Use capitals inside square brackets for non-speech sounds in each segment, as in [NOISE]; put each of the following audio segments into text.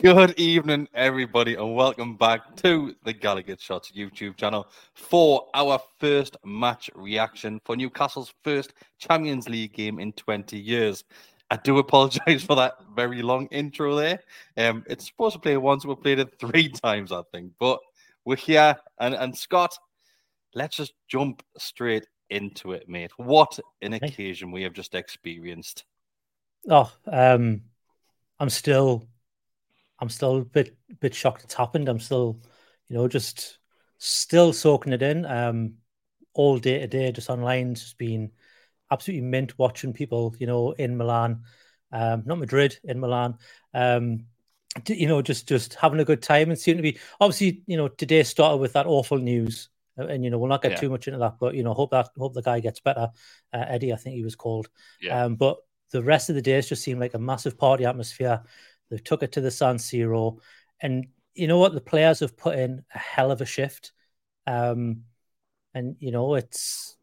Good evening, everybody, and welcome back to the Gallowgate Shots YouTube channel for our first match reaction for Newcastle's first Champions League game in 20 years. I do [LAUGHS] apologize for that very long intro there. Um, it's supposed to play once, we played it three [LAUGHS] times, I think, but we're here. And, and Scott, let's just jump straight into it, mate. What an occasion we have just experienced. Oh, um, I'm still I'm still a bit bit shocked it's happened. I'm still, you know, just still soaking it in. Um, all day today, just online, it's just been absolutely mint watching people, you know, in Milan, um, not Madrid, in Milan. Um, you know, just just having a good time and seem to be obviously, you know, today started with that awful news, uh, and you know, we'll not get yeah. too much into that, but you know, hope that hope the guy gets better. Uh, Eddie, I think he was called. Yeah. Um, but the rest of the days just seemed like a massive party atmosphere. They took it to the San Siro, and you know what? The players have put in a hell of a shift, um, and you know it's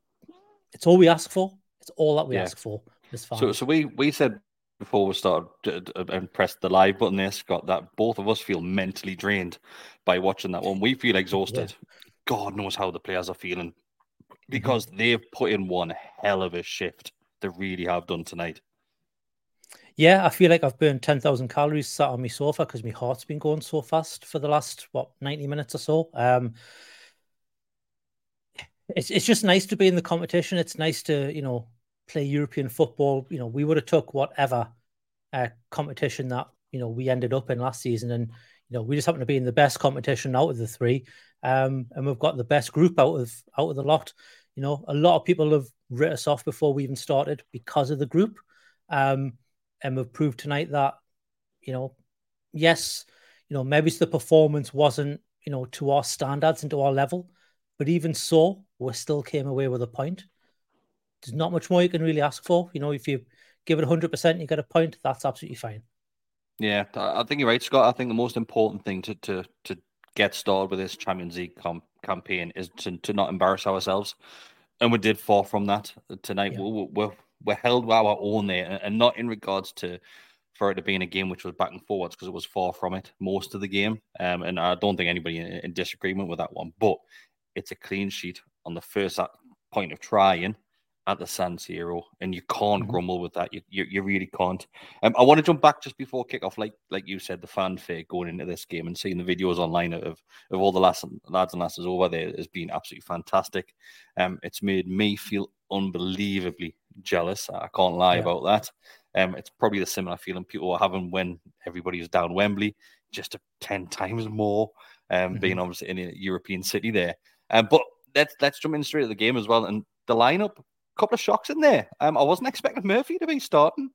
it's all we ask for. It's all that we yeah. ask for. So, so we we said before we started and pressed the live button there, Scott, that both of us feel mentally drained by watching that one. We feel exhausted. Yeah. God knows how the players are feeling because mm-hmm. they've put in one hell of a shift. They really have done tonight. Yeah, I feel like I've burned 10,000 calories sat on my sofa because my heart's been going so fast for the last, what, 90 minutes or so. Um, it's, it's just nice to be in the competition. It's nice to, you know, play European football. You know, we would have took whatever uh, competition that, you know, we ended up in last season. And, you know, we just happen to be in the best competition out of the three. Um, and we've got the best group out of out of the lot. You know, a lot of people have written us off before we even started because of the group. Um, and we've proved tonight that you know, yes, you know maybe the performance wasn't you know to our standards and to our level, but even so, we still came away with a point. There's not much more you can really ask for. You know, if you give it 100%, you get a point, that's absolutely fine. Yeah, I think you're right, Scott. I think the most important thing to to to get started with this Champions League com- campaign is to, to not embarrass ourselves, and we did fall from that tonight. Yeah. We're, we're, we're held our own there, and not in regards to for it to be in a game which was back and forwards because it was far from it most of the game. Um, and I don't think anybody in, in disagreement with that one, but it's a clean sheet on the first point of trying at the San Siro, and you can't mm-hmm. grumble with that. You, you, you really can't. Um, I want to jump back just before kickoff, like like you said, the fanfare going into this game and seeing the videos online of of all the lads, lads and lasses over there has been absolutely fantastic. Um, it's made me feel unbelievably jealous. I can't lie yeah. about that. Um, it's probably the similar feeling people were having when everybody was down Wembley, just a, ten [LAUGHS] times more. Um, mm-hmm. being obviously in a European city there. Um, but let's let's jump in straight to the game as well. And the lineup A couple of shocks in there. Um, I wasn't expecting Murphy to be starting.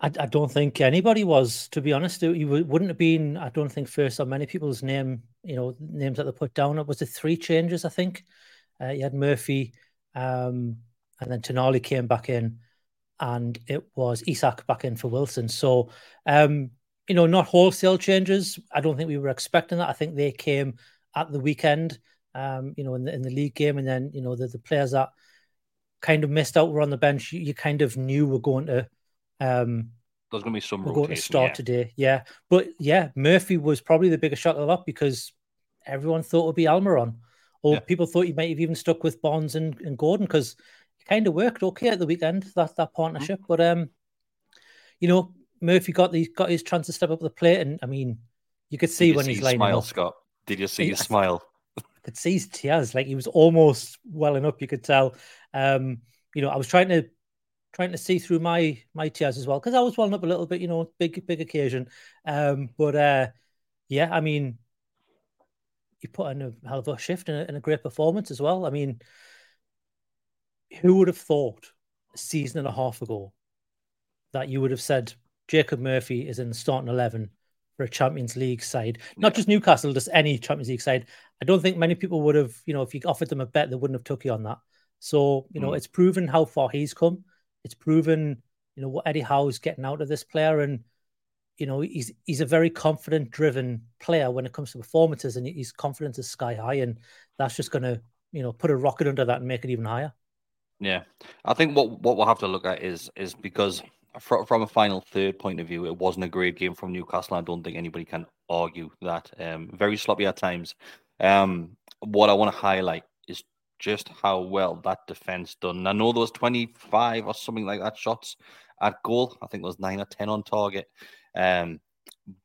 I, I don't think anybody was, to be honest. He wouldn't have been, I don't think, first on many people's name, you know, names that they put down. It was the three changes, I think. Uh, you had Murphy, um, and then Tonali came back in, and it was Isak back in for Wilson. So, um, you know, not wholesale changes. I don't think we were expecting that. I think they came at the weekend, um, you know, in the, in the league game, and then you know the, the players that kind of missed out were on the bench, you, you kind of knew we're going to. Um, There's going to be some. We're going to start yeah. today, yeah. But yeah, Murphy was probably the biggest shock of the lot because everyone thought it would be Almiron, or yeah. people thought he might have even stuck with Barnes and, and Gordon because kind of worked okay at the weekend that that partnership. Mm-hmm. But um, you know, Murphy got the got his chance to step up the plate, and I mean, you could see when he's lining smile, up. Scott. Did you see his smile? could see his tears. Like he was almost welling up. You could tell. Um, you know, I was trying to trying to see through my my tears as well because I was welling up a little bit. You know, big big occasion. Um, but uh, yeah, I mean, he put in a hell of a shift and a, and a great performance as well. I mean, who would have thought a season and a half ago that you would have said Jacob Murphy is in the starting eleven for a Champions League side, not yeah. just Newcastle, just any Champions League side. I don't think many people would have, you know, if you offered them a bet, they wouldn't have took you on that. So, you know, mm. it's proven how far he's come. It's proven, you know, what Eddie Howe is getting out of this player. And, you know, he's he's a very confident driven player when it comes to performances and his confidence is sky high. And that's just gonna, you know, put a rocket under that and make it even higher. Yeah. I think what what we'll have to look at is is because from, a final third point of view, it wasn't a great game from Newcastle. I don't think anybody can argue that. Um, very sloppy at times. Um, what I want to highlight is just how well that defense done. I know there was 25 or something like that shots at goal. I think it was nine or 10 on target. Um,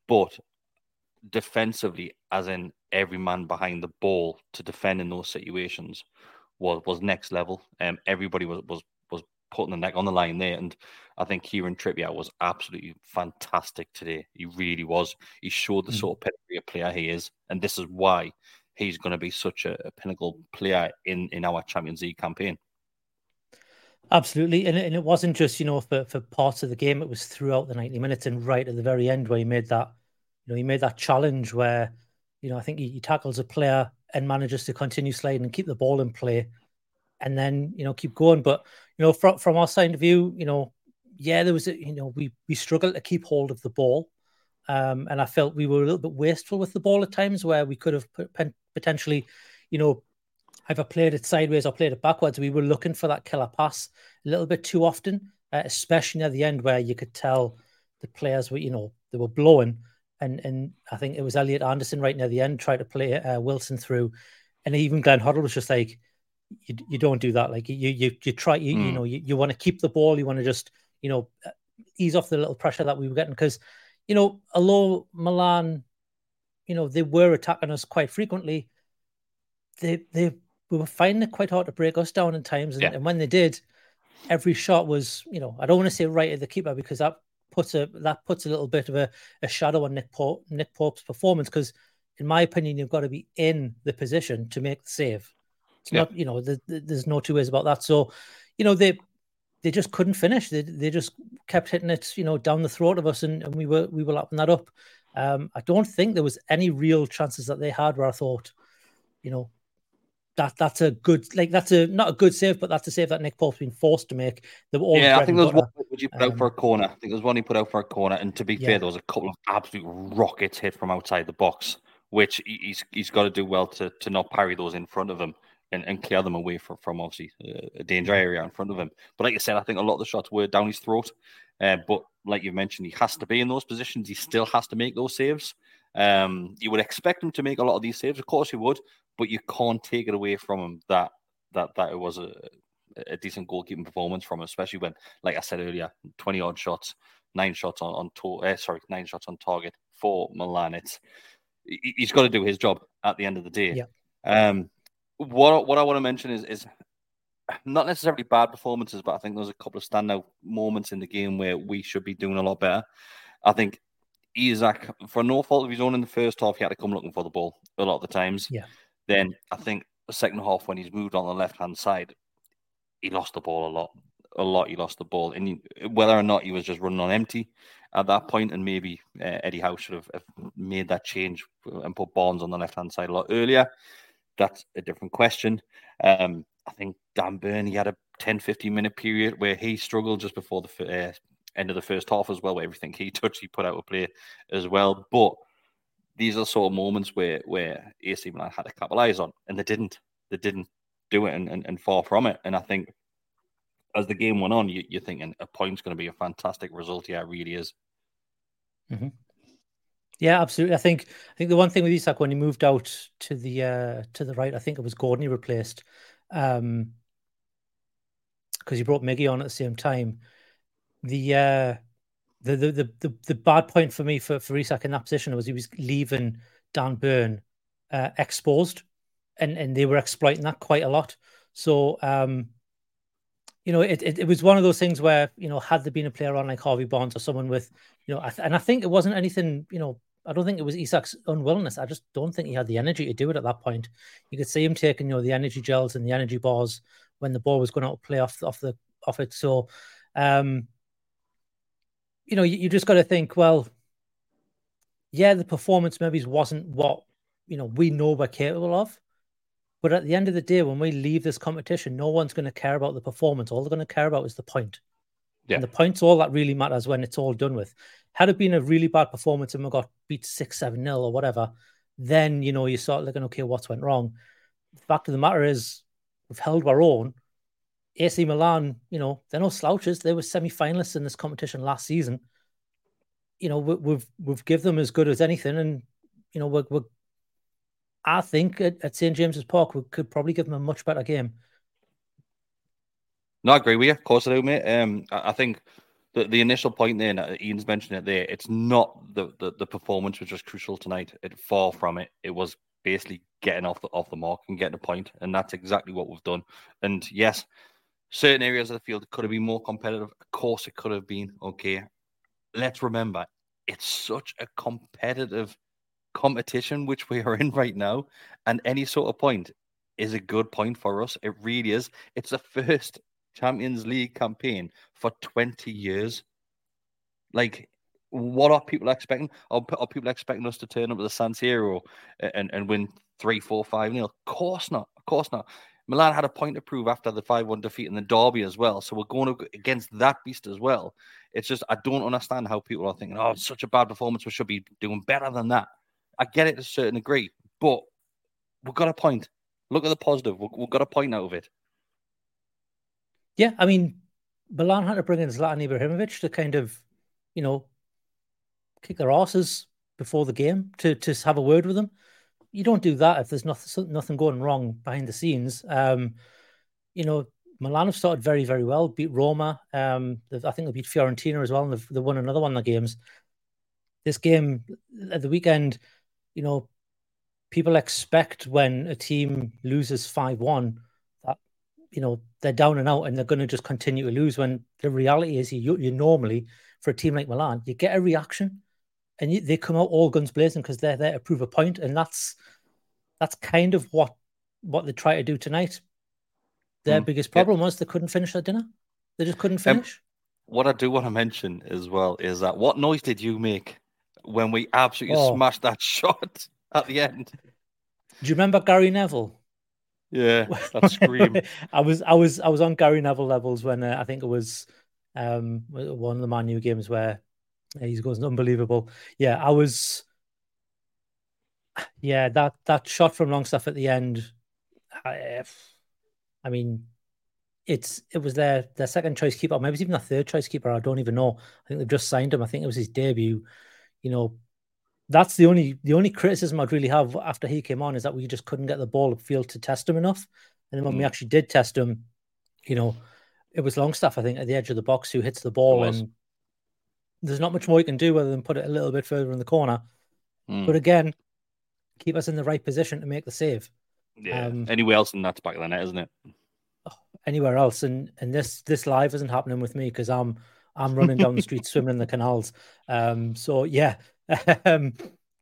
but defensively, as in every man behind the ball to defend in those situations, was was next level. Um, everybody was was was putting the neck on the line there. And I think Kieran Trippier was absolutely fantastic today. He really was. He showed the mm. sort of pedigree of player he is, and this is why he's going to be such a, a, pinnacle player in in our Champions League campaign. Absolutely, and, and it wasn't just you know for, for parts of the game; it was throughout the ninety minutes and right at the very end where he made that you know he made that challenge where you know I think he, he tackles a player and manages to continue sliding and keep the ball in play and then you know keep going. But you know, from from our side of view, you know, yeah, there was a, you know we we struggled to keep hold of the ball, um, and I felt we were a little bit wasteful with the ball at times where we could have potentially, you know, either played it sideways or played it backwards. We were looking for that killer pass a little bit too often, uh, especially near the end where you could tell the players were you know they were blowing. And, and I think it was Elliot Anderson right near the end tried to play uh, Wilson through, and even Glenn Hoddle was just like, you, you don't do that. Like you you you try you, mm. you know you, you want to keep the ball. You want to just you know uh, ease off the little pressure that we were getting because you know although Milan, you know they were attacking us quite frequently. They they we were finding it quite hard to break us down in times, and, yeah. and when they did, every shot was you know I don't want to say right at the keeper because that puts a that puts a little bit of a, a shadow on Nick Pope, Nick Pope's performance because in my opinion you've got to be in the position to make the save. It's yeah. not, you know, the, the, there's no two ways about that. So, you know, they they just couldn't finish. They they just kept hitting it, you know, down the throat of us, and, and we were we were lapping that up. Um, I don't think there was any real chances that they had where I thought, you know, that that's a good like that's a not a good save, but that's a save that Nick Pope's been forced to make. yeah, I think there was one which he put um, out for a corner. I think there was one he put out for a corner, and to be yeah. fair, there was a couple of absolute rockets hit from outside the box, which he's he's got to do well to to not parry those in front of him. And, and clear them away from, from obviously uh, a danger area in front of him. But like I said, I think a lot of the shots were down his throat. Uh, but like you mentioned, he has to be in those positions. He still has to make those saves. Um, you would expect him to make a lot of these saves, of course he would, but you can't take it away from him that that that it was a, a decent goalkeeping performance from him, especially when, like I said earlier, twenty odd shots, nine shots on on to- uh, sorry, nine shots on target for Milan. It's he's got to do his job at the end of the day. Yeah. Um, what what I want to mention is is not necessarily bad performances, but I think there's a couple of standout moments in the game where we should be doing a lot better. I think Isak, for no fault of his own in the first half, he had to come looking for the ball a lot of the times. Yeah. Then I think the second half, when he's moved on the left hand side, he lost the ball a lot. A lot, he lost the ball. And he, whether or not he was just running on empty at that point, and maybe uh, Eddie Howe should have, have, made that change and put Barnes on the left hand side a lot earlier. That's a different question. Um, I think Dan Burn, he had a 10 15 minute period where he struggled just before the uh, end of the first half as well, where everything he [LAUGHS] touched, he put out a play as well. But these are sort of moments where where AC Milan had to capitalize on, and they didn't. They didn't do it, and, and, and far from it. And I think as the game went on, you, are thinking a point's going to be a fantastic result. Yeah, it really is. Mm-hmm. Yeah, absolutely. I think I think the one thing with Isak when he moved out to the uh to the right, I think it was Gordon he replaced, um, because he brought Miggy on at the same time. The uh the, the the the bad point for me for for Isak in that position was he was leaving Dan Burn uh, exposed, and and they were exploiting that quite a lot. So um, you know, it, it, it was one of those things where you know, had there been a player on like Harvey Barnes or someone with, you know, and I think it wasn't anything, you know, I don't think it was Isak's unwillingness. I just don't think he had the energy to do it at that point. You could see him taking, you know, the energy gels and the energy bars when the ball was going out to play off off the off it. So, um, you know, you, you just got to think, well, yeah, the performance maybe wasn't what you know we know we're capable of, but at the end of the day, when we leave this competition, no one's going to care about the performance. All they're going to care about is the point. Yeah. And the point's all that really matters when it's all done with. Had it been a really bad performance and we got beat six, seven nil or whatever, then you know you start looking, okay, what's went wrong? The fact of the matter is, we've held our own. AC Milan, you know, they're no slouches. They were semi-finalists in this competition last season. You know, we, we've we've give them as good as anything, and you know, we're, we're I think at, at St James's Park we could probably give them a much better game. No, I agree with you. Of course I do, mate. Um, I, I think the, the initial point there, and Ian's mentioned it there, it's not the, the, the performance which was crucial tonight. It far from it. It was basically getting off the off the mark and getting a point, and that's exactly what we've done. And yes, certain areas of the field could have been more competitive. Of course, it could have been. Okay, let's remember it's such a competitive competition which we are in [LAUGHS] right now, and any sort of point is a good point for us. It really is. It's the first Champions League campaign for 20 years. Like, what are people expecting? Are, are people expecting us to turn up at the San Siro and, and win 3 4 5 nil? Of course not. Of course not. Milan had a point to prove after the 5 1 defeat in the Derby as well. So we're going against that beast as well. It's just, I don't understand how people are thinking, oh, it's such a bad performance. We should be doing better than that. I get it to a certain degree, but we've got a point. Look at the positive. We've, got a point out of it. Yeah, I mean, Milan had to bring in Zlatan Ibrahimovic to kind of, you know, kick their asses before the game to to have a word with them. You don't do that if there's nothing nothing going wrong behind the scenes. Um, you know, Milan have started very very well. Beat Roma. Um, I think they beat Fiorentina as well, and they've, they won another one of the games. This game at the weekend, you know, people expect when a team loses 5 1 that, you know, they're down and out and they're going to just continue to lose. When the reality is, you, you normally, for a team like Milan, you get a reaction and you, they come out all guns blazing because they're there to prove a point, and that's that's kind of what what they try to do tonight. Their mm, biggest problem yeah. was they couldn't finish their dinner. They just couldn't um, finish. Um, what I do want to mention as well is that what noise did you make when we absolutely oh. smashed that [LAUGHS] shot at the end. Do you remember Gary Neville? Yeah, that scream. [LAUGHS] I was I was I was on Gary Neville levels when uh, I think it was um one of the Man U games where he goes unbelievable. Yeah, I was. Yeah, that that shot from Longstaff at the end. I, I mean, it's it was their their second choice keeper, maybe it's even their third choice keeper. I don't even know. I think they've just signed him. I think it was his debut. You know, that's the only the only criticism I'd really have after he came on is that we just couldn't get the ball upfield to test him enough. And then when mm. we actually did test him, you know, it was Longstaff, I think, at the edge of the box who hits the ball and there's not much more you can do other than put it a little bit further in the corner. Mm. But again, keep us in the right position to make the save. Yeah. Um, Anywhere else in that's back of the net, isn't it? Anywhere else, and and this this live isn't happening with me because I'm I'm running down the street [LAUGHS] swimming in the canals. Um, so yeah, [LAUGHS] um,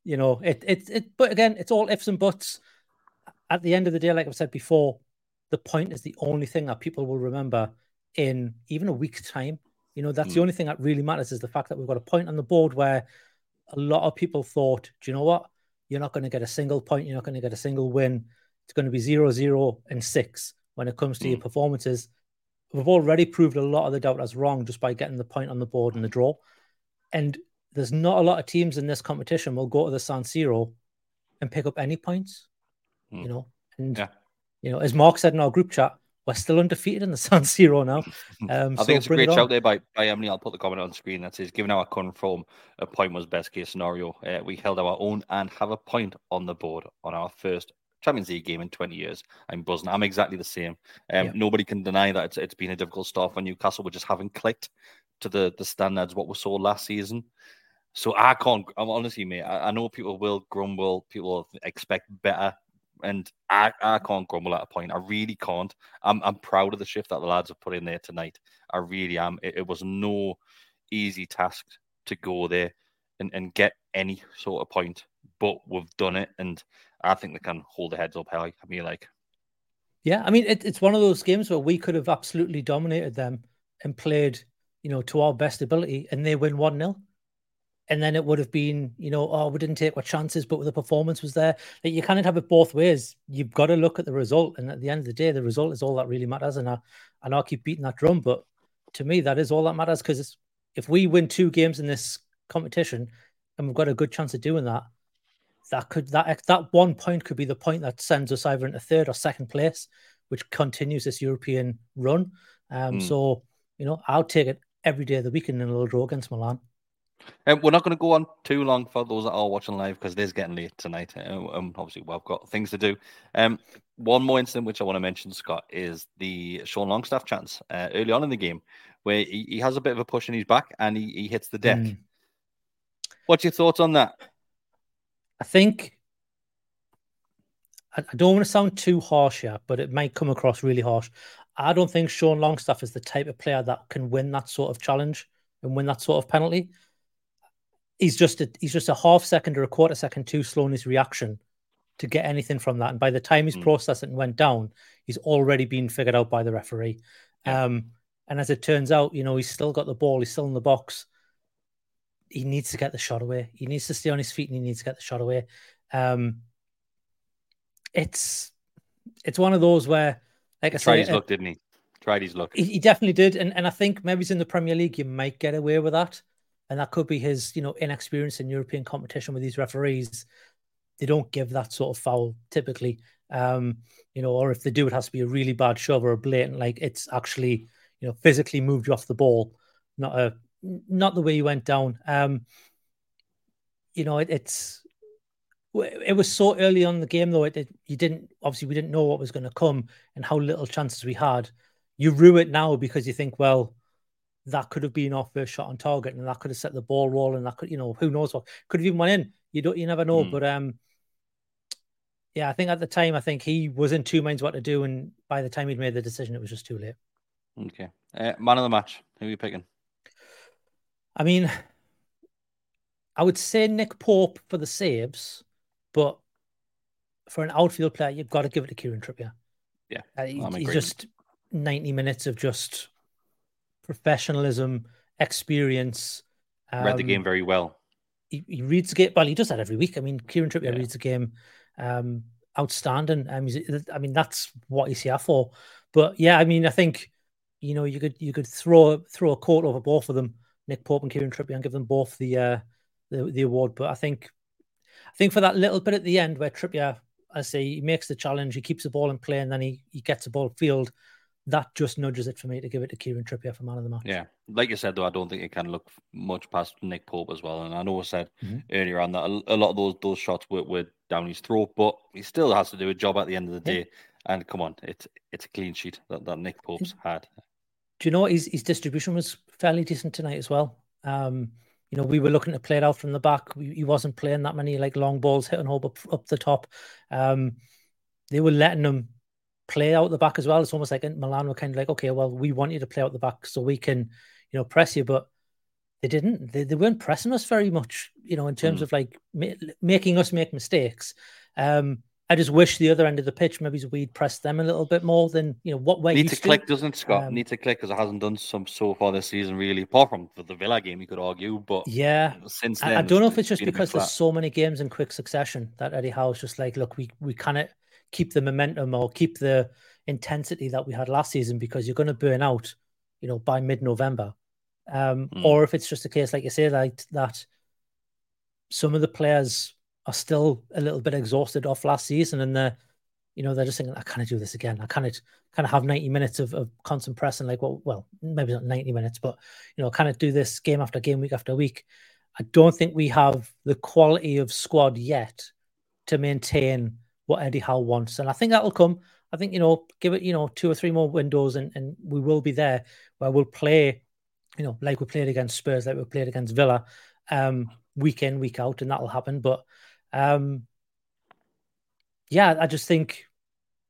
you know it it it. But again, it's all ifs and buts. At the end of the day, like I've said before, the point is the only thing that people will remember in even a week's time. You know, that's mm. the only thing that really matters is the fact that we've got a point on the board where a lot of people thought, do you know what? You're not going to get a single point. You're not going to get a single win. It's going to be zero, zero, and six when it comes to mm. your performances. We've already proved a lot of the doubters wrong just by getting the point on the board and the draw. And there's not a lot of teams in this competition will go to the San Siro and pick up any points. Mm. You know, and yeah. you know, as Mark said in our group chat, we're still undefeated in the [LAUGHS] San Siro now. [LAUGHS] Um, I so think it's a great it shout there by, by Emily. I'll put the comment on screen that says, given our current form, a point was best case scenario. Uh, we held our own and have a point on the board on our first Champions League game in 20 years. I'm buzzing. I'm exactly the same. Um, yeah. Nobody can deny that it's, it's been a difficult start for Newcastle. We just haven't clicked to the, the standards what we saw last season. So I can't. I'm honestly, mate. I, I know people will grumble. People expect better and I, I can't grumble at a point. I really can't. I'm I'm proud of the shift that the lads have put in there tonight. I really am. It, it was no easy task to go there and, and get any sort of point, but we've done it, and I think they can hold their heads up high. I mean, like, yeah, I mean, it, it's one of those games where we could have absolutely dominated them and played, you know, to our best ability, and they win one 0 and then it would have been, you know, oh, we didn't take our chances, but the performance was there. Like, you can't have it both ways. You've got to look at the result, and at the end of the day, the result is all that really matters. And I, and I'll keep beating that drum, but to me, that is all that matters because if we win two games in this competition, and we've got a good chance of doing that, that could that that one point could be the point that sends us either into third or second place, which continues this European run. Um, mm. So you know, I'll take it every day of the week in a little draw against Milan. Um, we're not going to go on too long for those that are watching live because it is getting late tonight. Uh, um, obviously, we've got things to do. Um, one more incident which I want to mention, Scott, is the Sean Longstaff chance uh, early on in the game where he, he, has a bit of a push in his back and he, he hits the deck. Mm. What's your thoughts on that? I think I, I don't want to sound too harsh here, but it might come across really harsh. I don't think Sean Longstaff is the type of player that can win that sort of challenge and win that sort of penalty he's just a he's just a half second or a quarter second too slow in his reaction to get anything from that. And by the time he's mm. processed it and went down, he's already been figured out by the referee. Yeah. Um, and as it turns out, you know, he's still got the ball, he's still in the box. He needs to get the shot away. He needs to stay on his feet and he needs to get the shot away. Um, it's it's one of those where, like I said tried say, his look, didn't he? Tried his luck. He, he definitely did, and and I think maybe he's in the Premier League, you might get away with that and that could be his, you know, inexperience in European competition with these referees. They don't give that sort of foul typically, um, you know, or if they do, it has to be a really bad shove or a blatant, like it's actually, you know, physically moved you off the ball, not a, not the way you went down. Um, you know, it, it's, it was so early on the game though. It, it you didn't obviously we didn't know what was going to come and how little chances we had. You rue it now because you think, well, that could have been our first shot on target and that could have set the ball rolling. That could, you know, who knows what could have even went in. You don't, you never know. Mm. But um, yeah, I think at the time, I think he was in two minds what to do, and by the time he'd made the decision, it was just too late. Okay, uh, man of the match. Who are you picking? I mean, I would say Nick Pope for the saves, but for an outfield player, you've got to give it to Kieran Trippier. Yeah, uh, he, he's just ninety minutes of just professionalism, experience. Um, Read the game um, very well. He, he, reads the game. Well, he does that every week. I mean, Kieran Trippier yeah. reads the game. Um, outstanding. Um, I mean, that's what he's here for. But yeah, I mean, I think you know you could you could throw throw a coat over both of them, Nick Pope and Kieran Trippier, and give them both the uh, the, the award. But I think I think for that little bit at the end where Trippier, I say, he makes the challenge, he keeps the ball in play, and then he he gets the ball field. That just nudges it for me to give it to Kieran Trippier for man of the match. Yeah, like you said though, I don't think it can look much past Nick Pope as well. And I know I said mm-hmm. earlier on that a, lot of those those shots were, were down his throat, but he still has to do a job at the end of the yeah. day. And come on, it's it's a clean sheet that, that Nick Pope's had. Do you know his his distribution was fairly decent tonight as well? Um, you know, we were looking to play it out from the back. He wasn't playing that many like long balls hitting home up up the top. Um, they were letting him play out the back as well. It's almost like Milan were kind of like, okay, well, we want you to play out the back so we can, you know, press you, but they didn't. They, they weren't pressing us very much, you know, in terms mm. of like ma- making us make mistakes. Um, I just wish the other end of the pitch maybe we'd press them a little bit more than you know what way. Need to click, doesn't Scott? Um, Need to click because it hasn't done some so far this season, really. Apart from for the Villa game, you could argue, but yeah, since then, I, I don't know if it's just because there's so many games in quick succession that Eddie Howe's just like, look, we we cannot keep the momentum or keep the intensity that we had last season because you're going to burn out, you know, by mid-November, um, mm. or if it's just a case like you say, like that, some of the players are still a little bit exhausted off last season, and they're you know they're just thinking, I can't do this again. I can't kind of have ninety minutes of, of constant pressing, like well, well, maybe not ninety minutes, but you know, kind of do this game after game, week after week. I don't think we have the quality of squad yet to maintain what Eddie Howe wants, and I think that'll come. I think you know, give it you know two or three more windows, and and we will be there where we'll play, you know, like we played against Spurs, like we played against Villa, um, week in week out, and that'll happen. But um, yeah, I just think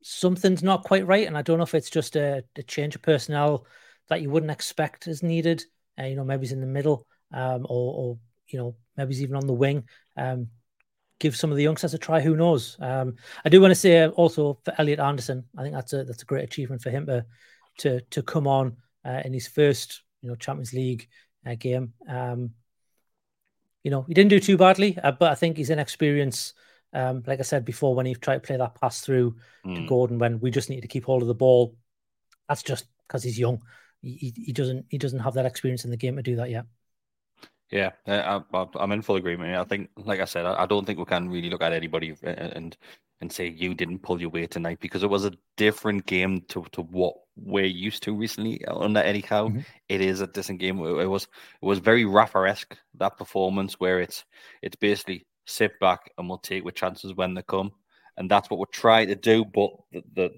something's not quite right, and I don't know if it's just a, a change of personnel that you wouldn't expect is needed. Uh, you know, maybe he's in the middle, um, or, or you know, maybe he's even on the wing. Um, give some of the youngsters a try. Who knows? Um, I do want to say also for Elliot Anderson, I think that's a that's a great achievement for him to to to come on uh, in his first you know Champions League uh, game. Um, you know, he didn't do too badly, uh, but I think he's inexperienced. Um, like I said before, when he tried to play that pass through mm. to. Gordon, when we just need to keep hold of the ball, that's just because he's young. He, he, doesn't he doesn't have that experience in the game to do that yet. Yeah, I, am in full agreement. I think, like I said, I, don't think we can really look at anybody and and say you didn't pull your weight tonight because it was a different game to, to what we're used to recently under Eddie Howe. Mm-hmm. It is a different game. It was it was very Rafa esque that performance where it's it's basically sit back and we'll take with chances when they come, and that's what we're trying to do. But the, the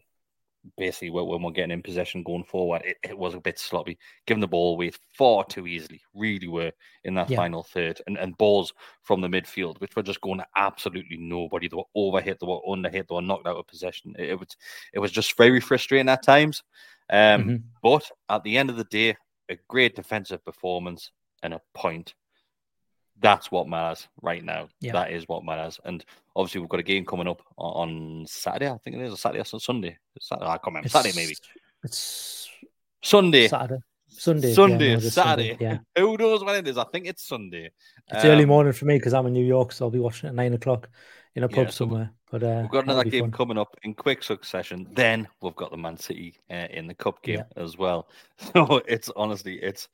basically when we're getting in possession going forward, it, it was a bit sloppy, giving the ball away far too easily. Really were in that yeah. final third, and, and balls from the midfield, which were just going to absolutely nobody. They were overhit, they were underhit, they were knocked out of possession. It, it was it was just very frustrating at times. Um, mm-hmm. But at the end of the day, a great defensive performance and a point that's what matters right now. Yeah. That is what matters. And obviously, we've got a game coming up on Saturday. I think it is a Saturday or Sunday. Saturday, I can't remember. Saturday, maybe. It's Sunday. Saturday. Sunday. Sunday, yeah, Saturday. Sunday, yeah. Who knows when it is? I think it's Sunday. It's um, early morning for me because I'm in New York, so I'll be watching at nine o'clock in a pub yeah, so somewhere. But uh, we've got another game fun. coming up in quick succession. Then we've got the Man City uh, in the cup game as well. [LAUGHS] So it's honestly, it's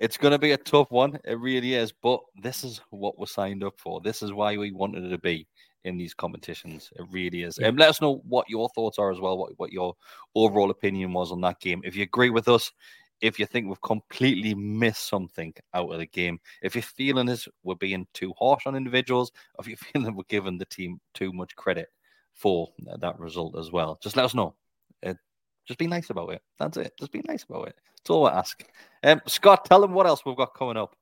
it's going to be a tough one. It really is. But this is what we're signed up for. This is why we wanted it to be in these competitions. It really is. And um, let us know what your thoughts are as well, what, what your overall opinion was on that game. If you agree with us, if you think we've completely missed something out of the game, if you're feeling as we're being too harsh on individuals, if you're [LAUGHS] feeling that we're giving the team too much credit for that result as well, just let us know. It, just be nice about it. That's it. Just be nice about it. That's all I ask. Um, Scott, tell them what else we've got coming up.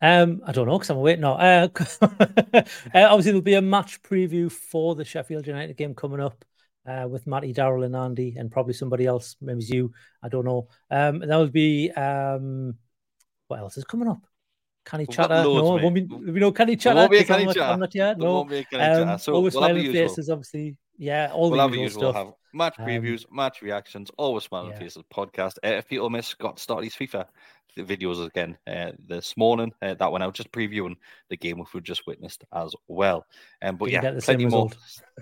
Um, I don't know because I'm waiting now. Uh, [LAUGHS] uh, obviously, there'll be a match preview for the Sheffield United game coming up uh, with Matty, Daryl, and Andy, and probably somebody else. Maybe it's you. I don't know. Um, that will be um, what else is coming up? Can he chatter? No, won't be, we know can he chatter? Won't be a can he chatter? Not yet. No. Won't be a um, so always we'll smiling faces, obviously. Yeah, all we'll the usual, usual stuff. Match um, previews, um, match reactions, always smiling yeah. faces podcast. Uh, if people miss Scott start FIFA videos again uh, this morning, uh, that went out just previewing the game which we just witnessed as well. Um, but yeah, plenty more,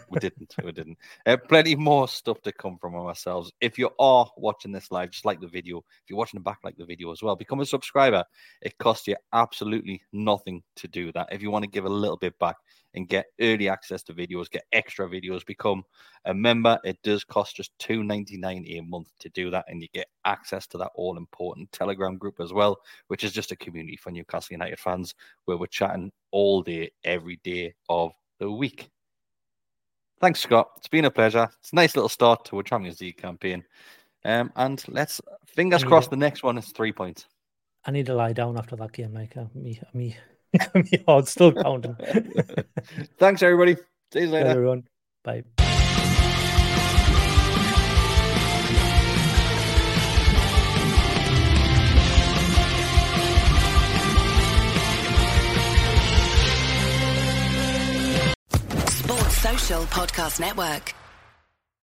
we didn't. We didn't. Uh, plenty more stuff to come from ourselves. If you are watching this live, just like the video. If you're watching the back, like the video as well. Become a subscriber. It costs you absolutely nothing to do that. If you want to give a little bit back and get early access to videos, get extra videos, become a member. It does cost just two ninety nine a month to do that, and you get access to that all important Telegram group as well, which is just a community for Newcastle United fans where we're chatting all day, every day of the week. Thanks, Scott. It's been a pleasure. It's a nice little start to a Champions League campaign. Um, and let's fingers crossed the next one is three points. I need to lie down after that game, like uh, me, me, [LAUGHS] me heart's still pounding. [LAUGHS] Thanks, everybody. See you later. Bye, everyone. Bye. Podcast Network.